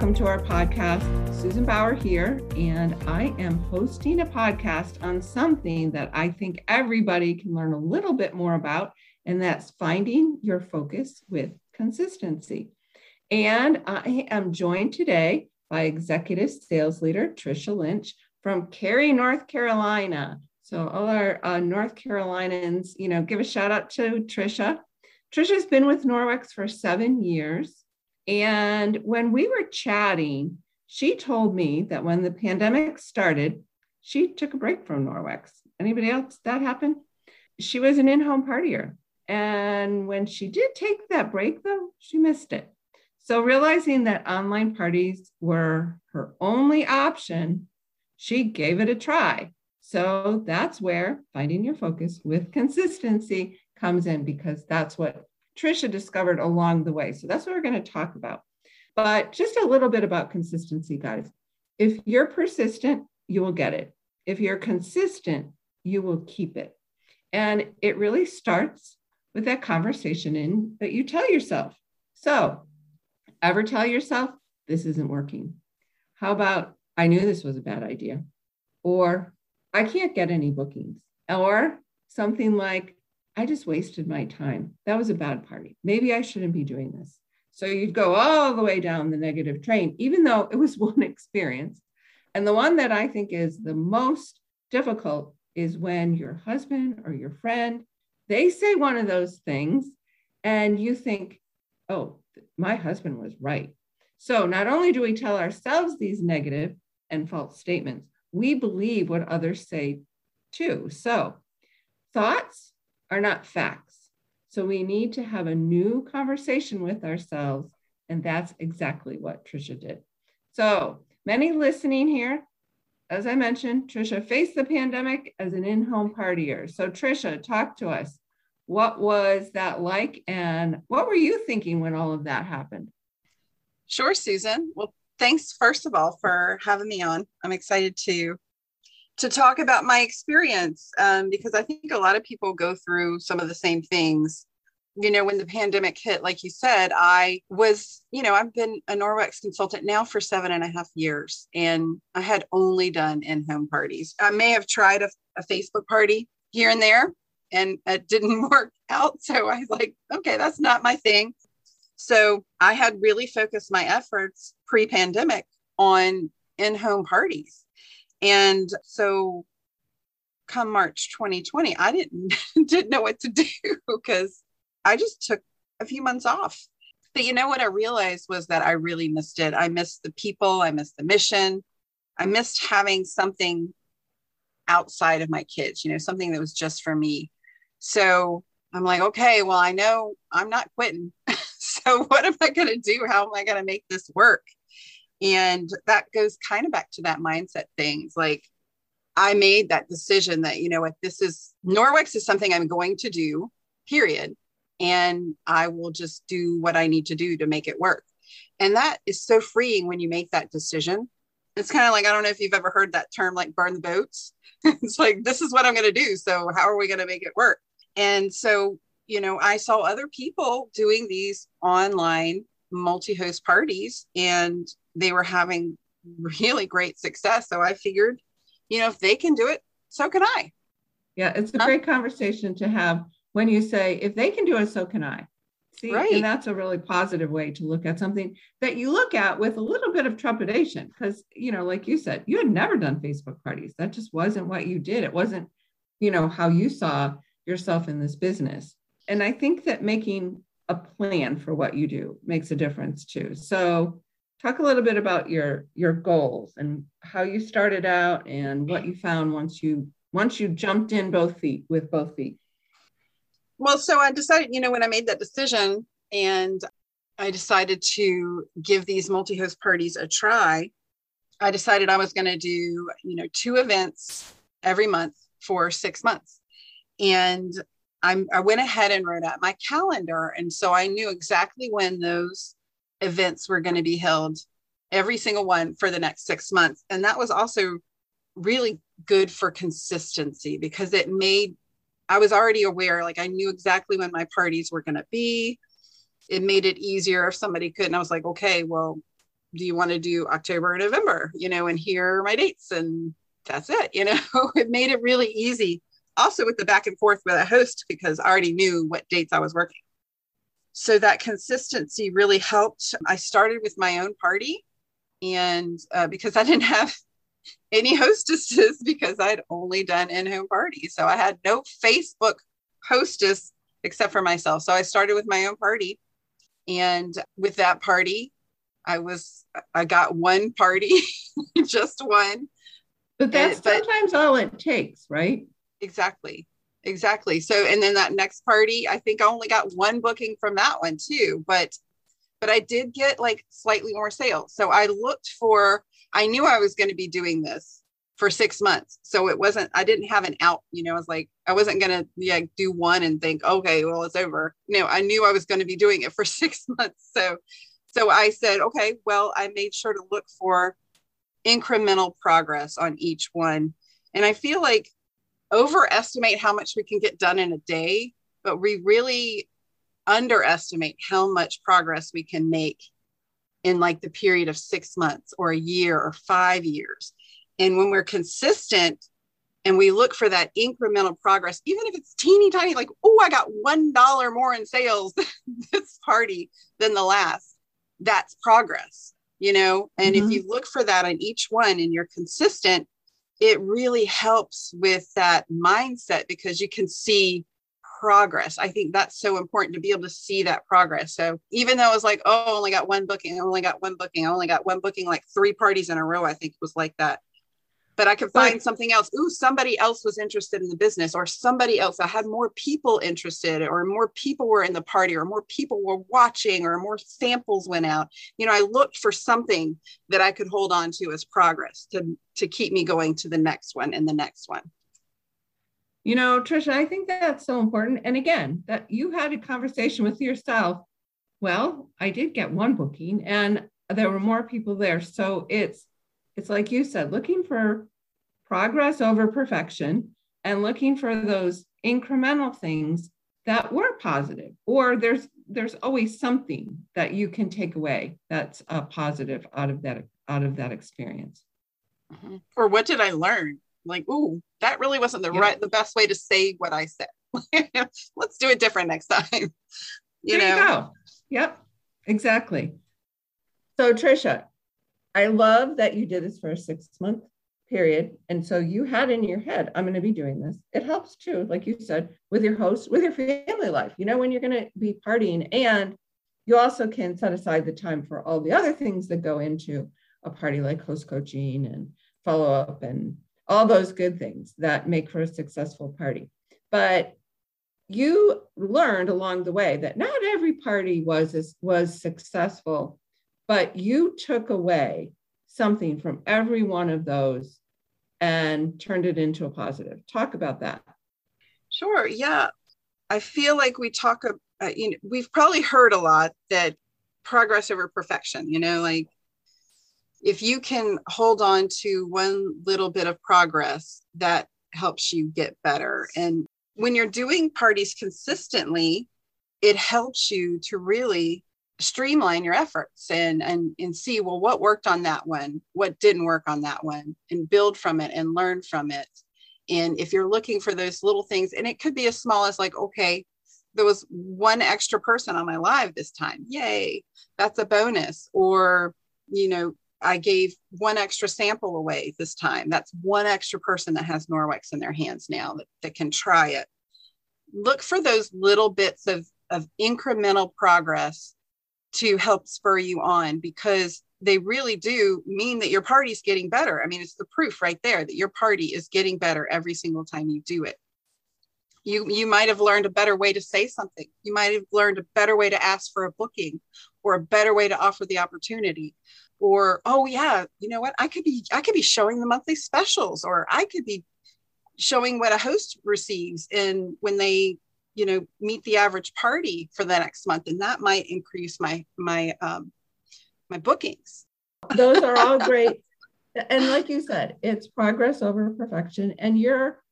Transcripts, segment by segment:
Welcome to our podcast. Susan Bauer here, and I am hosting a podcast on something that I think everybody can learn a little bit more about, and that's finding your focus with consistency. And I am joined today by executive sales leader Trisha Lynch from Cary, North Carolina. So all our uh, North Carolinians, you know, give a shout out to Trisha. Trisha's been with Norwex for seven years. And when we were chatting, she told me that when the pandemic started, she took a break from Norwex. Anybody else that happened? She was an in-home partier. And when she did take that break, though, she missed it. So realizing that online parties were her only option, she gave it a try. So that's where finding your focus with consistency comes in because that's what Trisha discovered along the way. So that's what we're going to talk about. But just a little bit about consistency, guys. If you're persistent, you will get it. If you're consistent, you will keep it. And it really starts with that conversation in that you tell yourself. So, ever tell yourself, this isn't working? How about, I knew this was a bad idea? Or, I can't get any bookings. Or something like, I just wasted my time. That was a bad party. Maybe I shouldn't be doing this. So you'd go all the way down the negative train, even though it was one experience. And the one that I think is the most difficult is when your husband or your friend they say one of those things and you think oh my husband was right so not only do we tell ourselves these negative and false statements we believe what others say too so thoughts are not facts. So we need to have a new conversation with ourselves. And that's exactly what Trisha did. So many listening here, as I mentioned, Trisha faced the pandemic as an in-home partier. So Trisha, talk to us. What was that like? And what were you thinking when all of that happened? Sure, Susan. Well, thanks first of all for having me on. I'm excited to to talk about my experience um, because I think a lot of people go through some of the same things. You know, when the pandemic hit, like you said, I was, you know, I've been a Norwex consultant now for seven and a half years, and I had only done in home parties. I may have tried a, a Facebook party here and there, and it didn't work out. So I was like, okay, that's not my thing. So I had really focused my efforts pre pandemic on in home parties and so come March 2020, I didn't didn't know what to do because I just took a few months off. But you know what I realized was that I really missed it. I missed the people, I missed the mission. I missed having something outside of my kids, you know, something that was just for me. So I'm like, okay, well, I know I'm not quitting. so what am I going to do? How am I going to make this work? And that goes kind of back to that mindset things like I made that decision that, you know what, this is Norwex is something I'm going to do, period. And I will just do what I need to do to make it work. And that is so freeing when you make that decision. It's kind of like, I don't know if you've ever heard that term like burn the boats. it's like, this is what I'm going to do. So, how are we going to make it work? And so, you know, I saw other people doing these online multi host parties and they were having really great success. So I figured, you know, if they can do it, so can I. Yeah, it's a great conversation to have when you say, if they can do it, so can I. See, right. and that's a really positive way to look at something that you look at with a little bit of trepidation because, you know, like you said, you had never done Facebook parties. That just wasn't what you did. It wasn't, you know, how you saw yourself in this business. And I think that making a plan for what you do makes a difference too. So talk a little bit about your your goals and how you started out and what you found once you once you jumped in both feet with both feet. Well so i decided you know when i made that decision and i decided to give these multi-host parties a try i decided i was going to do you know two events every month for six months. And I'm, i went ahead and wrote out my calendar. And so i knew exactly when those events were going to be held every single one for the next six months and that was also really good for consistency because it made i was already aware like i knew exactly when my parties were going to be it made it easier if somebody couldn't. I was like, okay, well, do you want to do October or November? You know, and here are my dates, and that's it. You know, it made it really easy. Also, with the back and forth with a host because I already knew what dates I was working. So that consistency really helped. I started with my own party, and uh, because I didn't have any hostesses because I'd only done in home parties. So I had no Facebook hostess except for myself. So I started with my own party. And with that party, I was, I got one party, just one. But that's and, sometimes all it takes, right? Exactly. Exactly. So, and then that next party, I think I only got one booking from that one too. But but I did get like slightly more sales. So I looked for, I knew I was going to be doing this for six months. So it wasn't, I didn't have an out, you know, I was like, I wasn't going to yeah, do one and think, okay, well, it's over. No, I knew I was going to be doing it for six months. So, so I said, okay, well, I made sure to look for incremental progress on each one. And I feel like overestimate how much we can get done in a day, but we really underestimate how much progress we can make in like the period of six months or a year or five years. And when we're consistent and we look for that incremental progress, even if it's teeny tiny, like, oh, I got $1 more in sales this party than the last, that's progress, you know? And mm-hmm. if you look for that on each one and you're consistent, it really helps with that mindset because you can see progress. I think that's so important to be able to see that progress. So even though it was like, oh, I only got one booking, I only got one booking, I only got one booking, like three parties in a row, I think it was like that. But I could find something else. Ooh, somebody else was interested in the business, or somebody else. I had more people interested, or more people were in the party, or more people were watching, or more samples went out. You know, I looked for something that I could hold on to as progress to to keep me going to the next one and the next one. You know, Trisha, I think that's so important. And again, that you had a conversation with yourself. Well, I did get one booking and there were more people there. So it's it's like you said, looking for progress over perfection and looking for those incremental things that were positive or there's there's always something that you can take away that's a positive out of that out of that experience mm-hmm. or what did i learn like, ooh, that really wasn't the right, the best way to say what I said. Let's do it different next time. You there know? You go. Yep, exactly. So, Trisha, I love that you did this for a six month period. And so you had in your head, I'm going to be doing this. It helps too, like you said, with your host, with your family life, you know, when you're going to be partying. And you also can set aside the time for all the other things that go into a party, like host coaching and follow up and all those good things that make for a successful party. But you learned along the way that not every party was was successful, but you took away something from every one of those and turned it into a positive. Talk about that. Sure. Yeah, I feel like we talk. Uh, you know, we've probably heard a lot that progress over perfection. You know, like if you can hold on to one little bit of progress, that helps you get better. And when you're doing parties consistently, it helps you to really streamline your efforts and and and see well what worked on that one what didn't work on that one and build from it and learn from it and if you're looking for those little things and it could be as small as like okay there was one extra person on my live this time yay that's a bonus or you know I gave one extra sample away this time. That's one extra person that has Norwex in their hands now that, that can try it. Look for those little bits of, of incremental progress to help spur you on because they really do mean that your party's getting better. I mean, it's the proof right there that your party is getting better every single time you do it. You, you might have learned a better way to say something. You might have learned a better way to ask for a booking or a better way to offer the opportunity or oh yeah you know what i could be i could be showing the monthly specials or i could be showing what a host receives and when they you know meet the average party for the next month and that might increase my my um my bookings those are all great and like you said it's progress over perfection and you're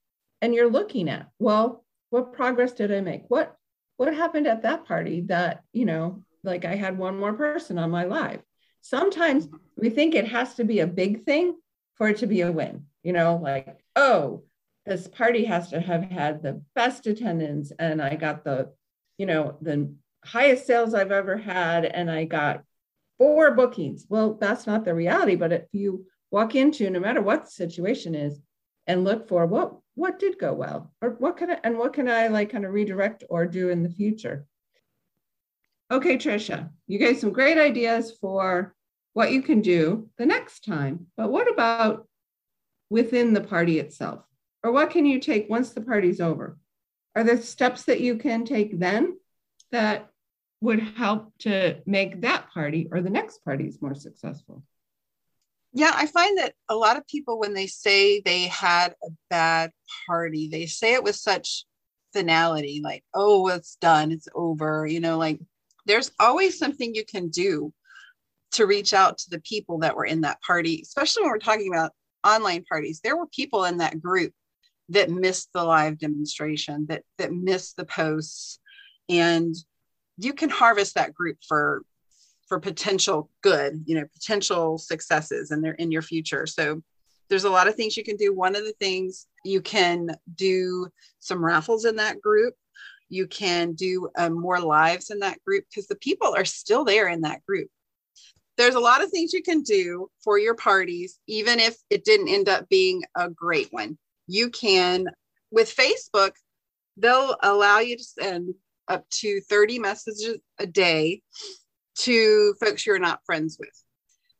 and you're looking at well what progress did i make what what happened at that party that you know like I had one more person on my live. Sometimes we think it has to be a big thing for it to be a win. You know, like, oh, this party has to have had the best attendance and I got the, you know, the highest sales I've ever had and I got four bookings. Well, that's not the reality, but if you walk into no matter what the situation is and look for what what did go well or what can I and what can I like kind of redirect or do in the future. Okay, Trisha, you gave some great ideas for what you can do the next time. But what about within the party itself? Or what can you take once the party's over? Are there steps that you can take then that would help to make that party or the next parties more successful? Yeah, I find that a lot of people, when they say they had a bad party, they say it with such finality, like, oh, it's done, it's over. You know, like there's always something you can do to reach out to the people that were in that party, especially when we're talking about online parties. There were people in that group that missed the live demonstration, that that missed the posts, and you can harvest that group for for potential good, you know, potential successes and they're in your future. So there's a lot of things you can do. One of the things you can do some raffles in that group. You can do um, more lives in that group because the people are still there in that group. There's a lot of things you can do for your parties, even if it didn't end up being a great one. You can, with Facebook, they'll allow you to send up to 30 messages a day to folks you're not friends with.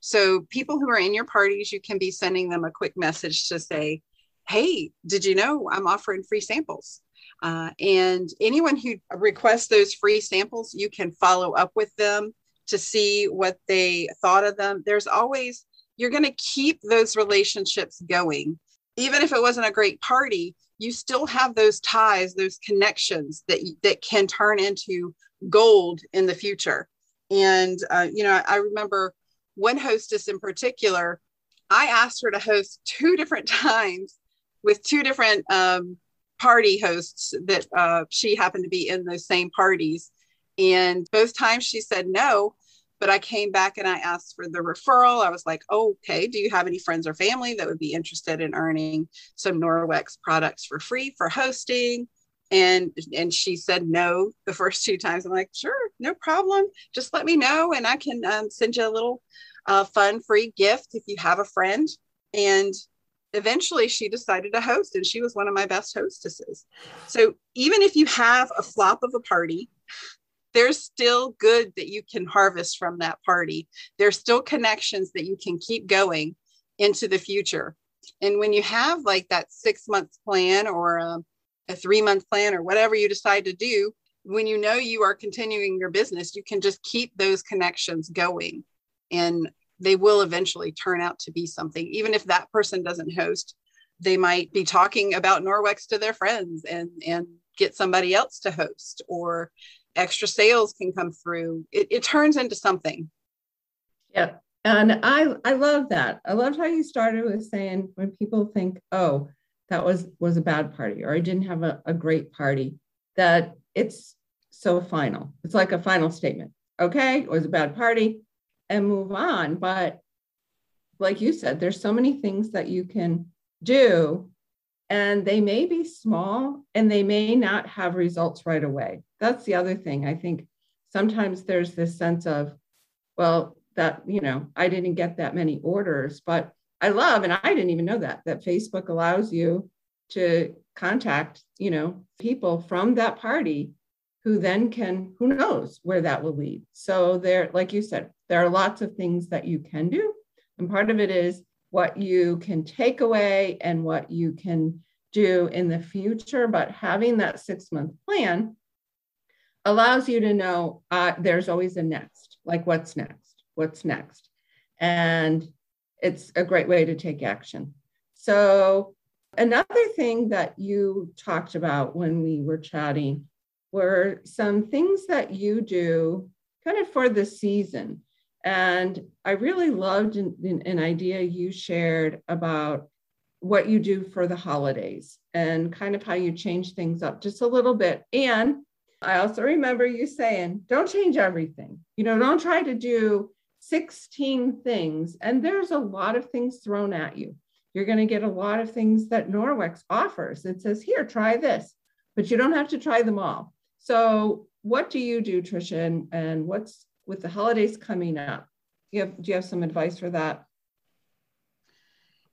So, people who are in your parties, you can be sending them a quick message to say, Hey, did you know I'm offering free samples? Uh, and anyone who requests those free samples, you can follow up with them to see what they thought of them. There's always, you're going to keep those relationships going. Even if it wasn't a great party, you still have those ties, those connections that, that can turn into gold in the future. And, uh, you know, I remember one hostess in particular, I asked her to host two different times with two different um, party hosts that uh, she happened to be in those same parties. And both times she said no, but I came back and I asked for the referral. I was like, oh, okay, do you have any friends or family that would be interested in earning some Norwex products for free for hosting? and and she said no the first two times i'm like sure no problem just let me know and i can um, send you a little uh, fun free gift if you have a friend and eventually she decided to host and she was one of my best hostesses so even if you have a flop of a party there's still good that you can harvest from that party. There's still connections that you can keep going into the future. And when you have like that six month plan or a a three month plan or whatever you decide to do, when you know you are continuing your business, you can just keep those connections going. And they will eventually turn out to be something. Even if that person doesn't host, they might be talking about Norwex to their friends and, and get somebody else to host or extra sales can come through. It, it turns into something. Yeah. And I, I love that. I love how you started with saying when people think, oh, that was was a bad party or I didn't have a, a great party, that it's so final. It's like a final statement. Okay, it was a bad party and move on. But like you said, there's so many things that you can do and they may be small and they may not have results right away. That's the other thing. I think sometimes there's this sense of, well, that, you know, I didn't get that many orders, but I love, and I didn't even know that, that Facebook allows you to contact, you know, people from that party who then can, who knows where that will lead. So there, like you said, there are lots of things that you can do. And part of it is what you can take away and what you can do in the future. But having that six month plan allows you to know uh, there's always a next, like what's next, what's next. And it's a great way to take action. So, another thing that you talked about when we were chatting were some things that you do kind of for the season. And I really loved an, an idea you shared about what you do for the holidays and kind of how you change things up just a little bit. And I also remember you saying, don't change everything. You know, don't try to do 16 things. And there's a lot of things thrown at you. You're going to get a lot of things that Norwex offers. It says, here, try this, but you don't have to try them all. So, what do you do, Trisha? And, and what's with the holidays coming up? You have, do you have some advice for that?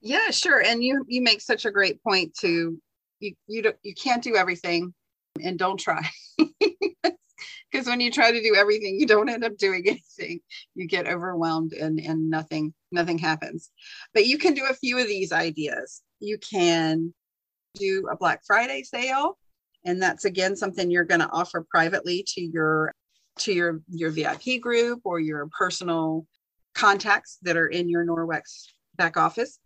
Yeah, sure. And you you make such a great point to you you don't you can't do everything and don't try. Because when you try to do everything, you don't end up doing anything. You get overwhelmed and and nothing nothing happens. But you can do a few of these ideas. You can do a Black Friday sale and that's again something you're going to offer privately to your to your your VIP group or your personal contacts that are in your Norwex back office.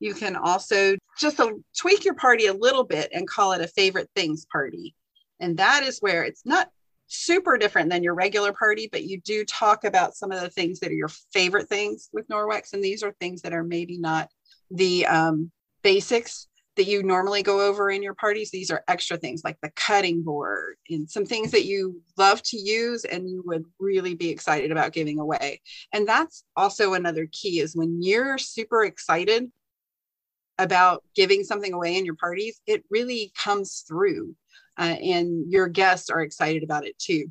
You can also just a, tweak your party a little bit and call it a favorite things party. And that is where it's not super different than your regular party, but you do talk about some of the things that are your favorite things with Norwex. And these are things that are maybe not the um, basics that you normally go over in your parties. These are extra things like the cutting board and some things that you love to use and you would really be excited about giving away. And that's also another key is when you're super excited about giving something away in your parties, it really comes through uh, and your guests are excited about it too.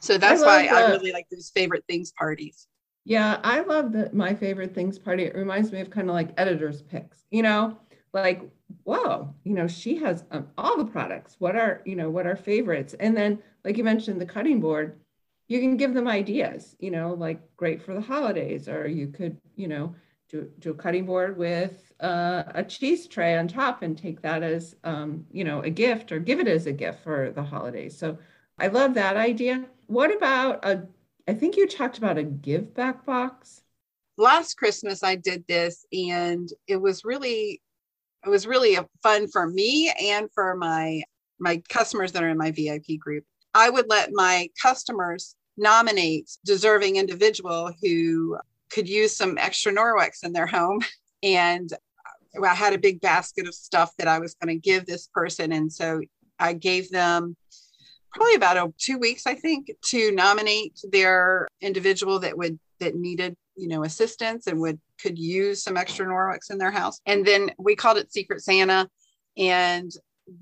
So that's I why I really like those favorite things parties. Yeah, I love the my favorite things party. It reminds me of kind of like editor's picks, you know, like whoa you know she has um, all the products. What are you know what are favorites? And then like you mentioned the cutting board you can give them ideas you know like great for the holidays or you could you know do, do a cutting board with uh, a cheese tray on top and take that as um, you know a gift or give it as a gift for the holidays. So i love that idea. What about a i think you talked about a give back box. Last christmas i did this and it was really it was really fun for me and for my my customers that are in my VIP group. I would let my customers nominate deserving individual who could use some extra Norwex in their home and I had a big basket of stuff that I was going to give this person and so I gave them probably about a, 2 weeks I think to nominate their individual that would that needed you know assistance and would could use some extra Norwex in their house. And then we called it Secret Santa. And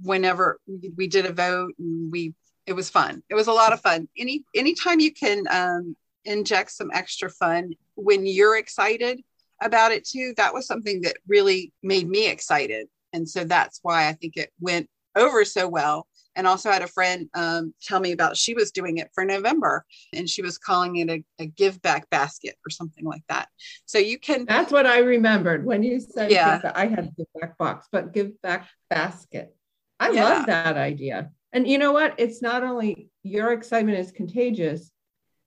whenever we did a vote, we it was fun. It was a lot of fun. Any anytime you can um, inject some extra fun when you're excited about it too, that was something that really made me excited. And so that's why I think it went over so well and also had a friend um, tell me about she was doing it for November and she was calling it a, a, give back basket or something like that. So you can. That's what I remembered when you said, yeah, back, I had give back box, but give back basket. I yeah. love that idea. And you know what? It's not only your excitement is contagious,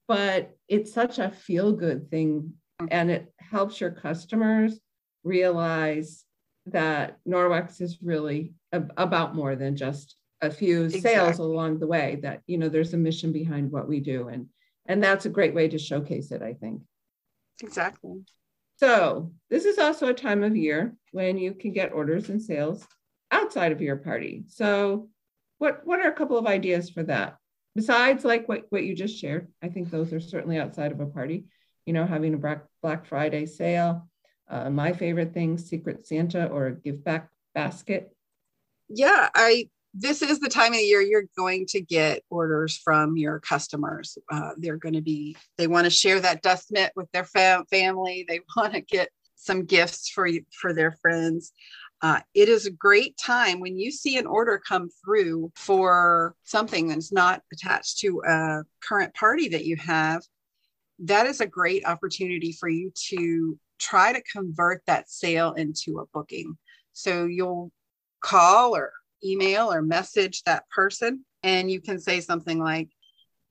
but it's such a feel good thing and it helps your customers realize that Norwex is really about more than just a few exactly. sales along the way that you know there's a mission behind what we do and and that's a great way to showcase it i think. Exactly. So this is also a time of year when you can get orders and sales outside of your party. So what what are a couple of ideas for that? Besides like what, what you just shared i think those are certainly outside of a party. You know having a black, black friday sale uh, my favorite thing secret santa or a give back basket. Yeah i this is the time of the year you're going to get orders from your customers. Uh, they're going to be, they want to share that dust mitt with their fam- family. They want to get some gifts for you, for their friends. Uh, it is a great time when you see an order come through for something that's not attached to a current party that you have. That is a great opportunity for you to try to convert that sale into a booking. So you'll call or email or message that person and you can say something like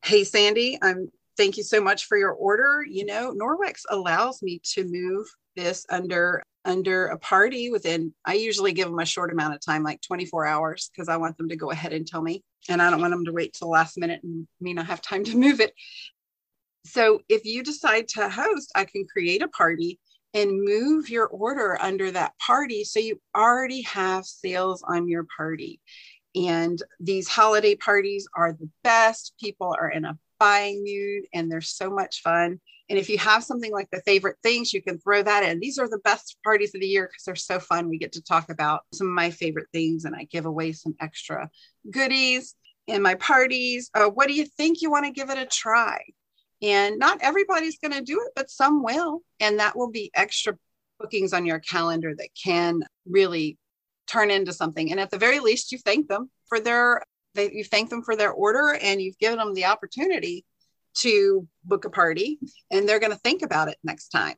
hey sandy i'm thank you so much for your order. You know norwex allows me to move this under under a party within i usually give them a short amount of time like 24 hours because i want them to go ahead and tell me and i don't want them to wait till the last minute and me not have time to move it. So if you decide to host i can create a party and move your order under that party so you already have sales on your party And these holiday parties are the best. People are in a buying mood and they're so much fun. And if you have something like the favorite things, you can throw that in. These are the best parties of the year because they're so fun. We get to talk about some of my favorite things and I give away some extra goodies in my parties. Uh, what do you think? You want to give it a try. And not everybody's going to do it, but some will. And that will be extra bookings on your calendar that can really turn into something. And at the very least, you thank them for their, they, you thank them for their order and you've given them the opportunity to book a party and they're going to think about it next time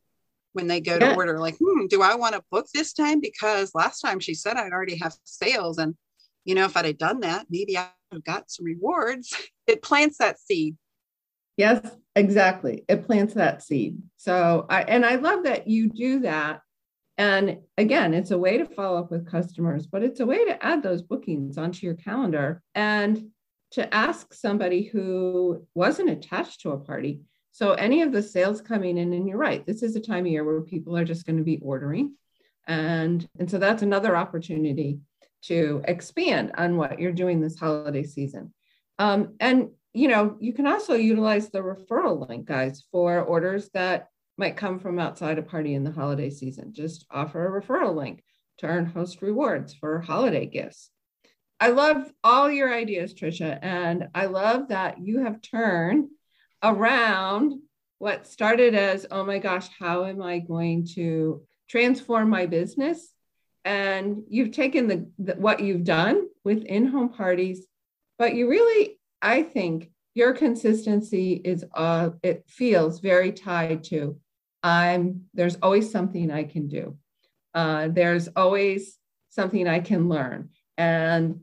when they go yeah. to order like hmm do i want to book this time because last time she said i'd already have sales and you know if i'd have done that maybe i would have got some rewards it plants that seed yes exactly it plants that seed so i and i love that you do that and again it's a way to follow up with customers but it's a way to add those bookings onto your calendar and to ask somebody who wasn't attached to a party. So, any of the sales coming in, and you're right, this is a time of year where people are just going to be ordering. And, and so that's another opportunity to expand on what you're doing this holiday season. Um, and, you know, you can also utilize the referral link, guys, for orders that might come from outside a party in the holiday season. Just offer a referral link to earn host rewards for holiday gifts. I love all your ideas, Trisha, and I love that you have turned around what started as, oh my gosh, how am I going to transform my business? And you've taken the, the what you've done with in-home parties, but you really, I think, your consistency is uh, it feels very tied to I'm there's always something I can do. Uh, there's always something I can learn. And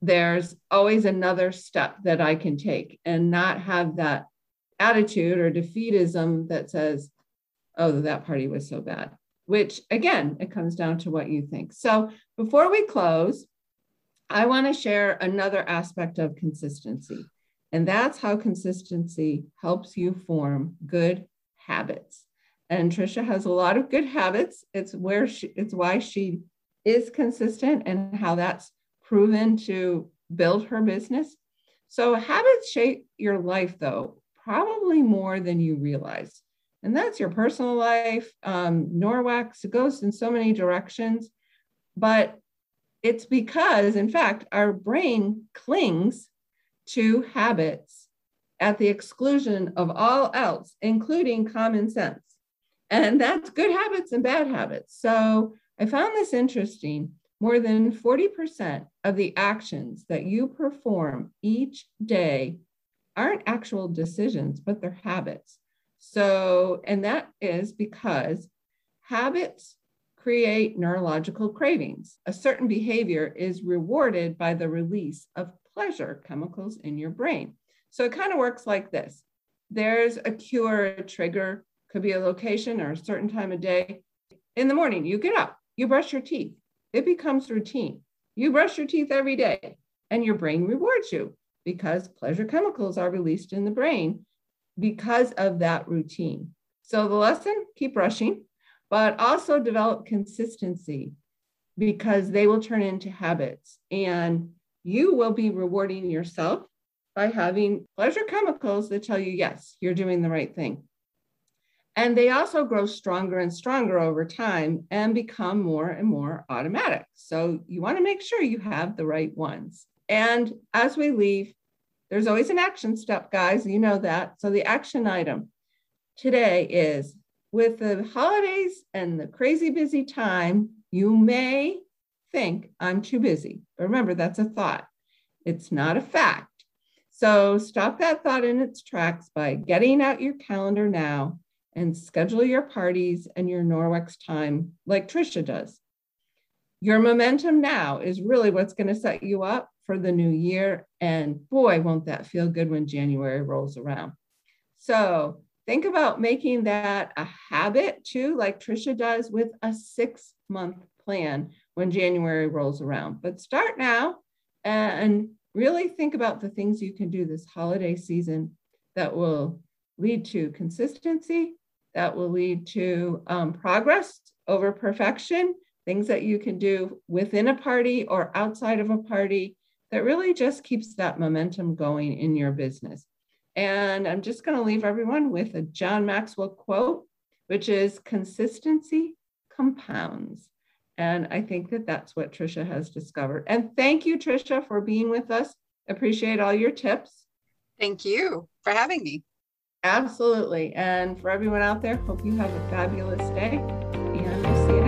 there's always another step that I can take and not have that attitude or defeatism that says, oh, that party was so bad, which again, it comes down to what you think. So before we close, I want to share another aspect of consistency. And that's how consistency helps you form good habits. And Trisha has a lot of good habits. It's where she, it's why she is consistent and how that's proven to build her business. So habits shape your life, though, probably more than you realize. And that's your personal life. Um, Norwex goes in so many directions, but it's because, in fact, our brain clings to habits at the exclusion of all else, including common sense. And that's good habits and bad habits. So I found this interesting. More than 40% of the actions that you perform each day aren't actual decisions, but they're habits. So, and that is because habits create neurological cravings. A certain behavior is rewarded by the release of pleasure chemicals in your brain. So it kind of works like this there's a cue or a trigger, could be a location or a certain time of day. In the morning, you get up, you brush your teeth it becomes routine. You brush your teeth every day and your brain rewards you because pleasure chemicals are released in the brain because of that routine. So the lesson keep brushing, but also develop consistency because they will turn into habits and you will be rewarding yourself by having pleasure chemicals that tell you, yes, you're doing the right thing. And they also grow stronger and stronger over time and become more and more automatic. So you want to make sure you have the right ones. And as we leave, there's always an action step, guys. You know that. So the action item today is with the holidays and the crazy busy time, you may think I'm too busy. But remember, that's a thought, it's not a fact. So stop that thought in its tracks by getting out your calendar now and schedule your parties and your Norwex time like Trisha does. Your momentum now is really what's going to set you up for the new year. And boy, won't that feel good when January rolls around. So think about making that a habit too, like Trisha does with a six month plan when January rolls around. But start now and really think about the things you can do this holiday season that will lead to consistency that will lead to um, progress over perfection, things that you can do within a party or outside of a party that really just keeps that momentum going in your business. And I'm just going to leave everyone with a John Maxwell quote, which is consistency compounds. And I think that that's what Trisha has discovered. And thank you, Trisha, for being with us. Appreciate all your tips. Thank you for having me. Absolutely. And for everyone out there, hope you have a fabulous day. And we'll see you.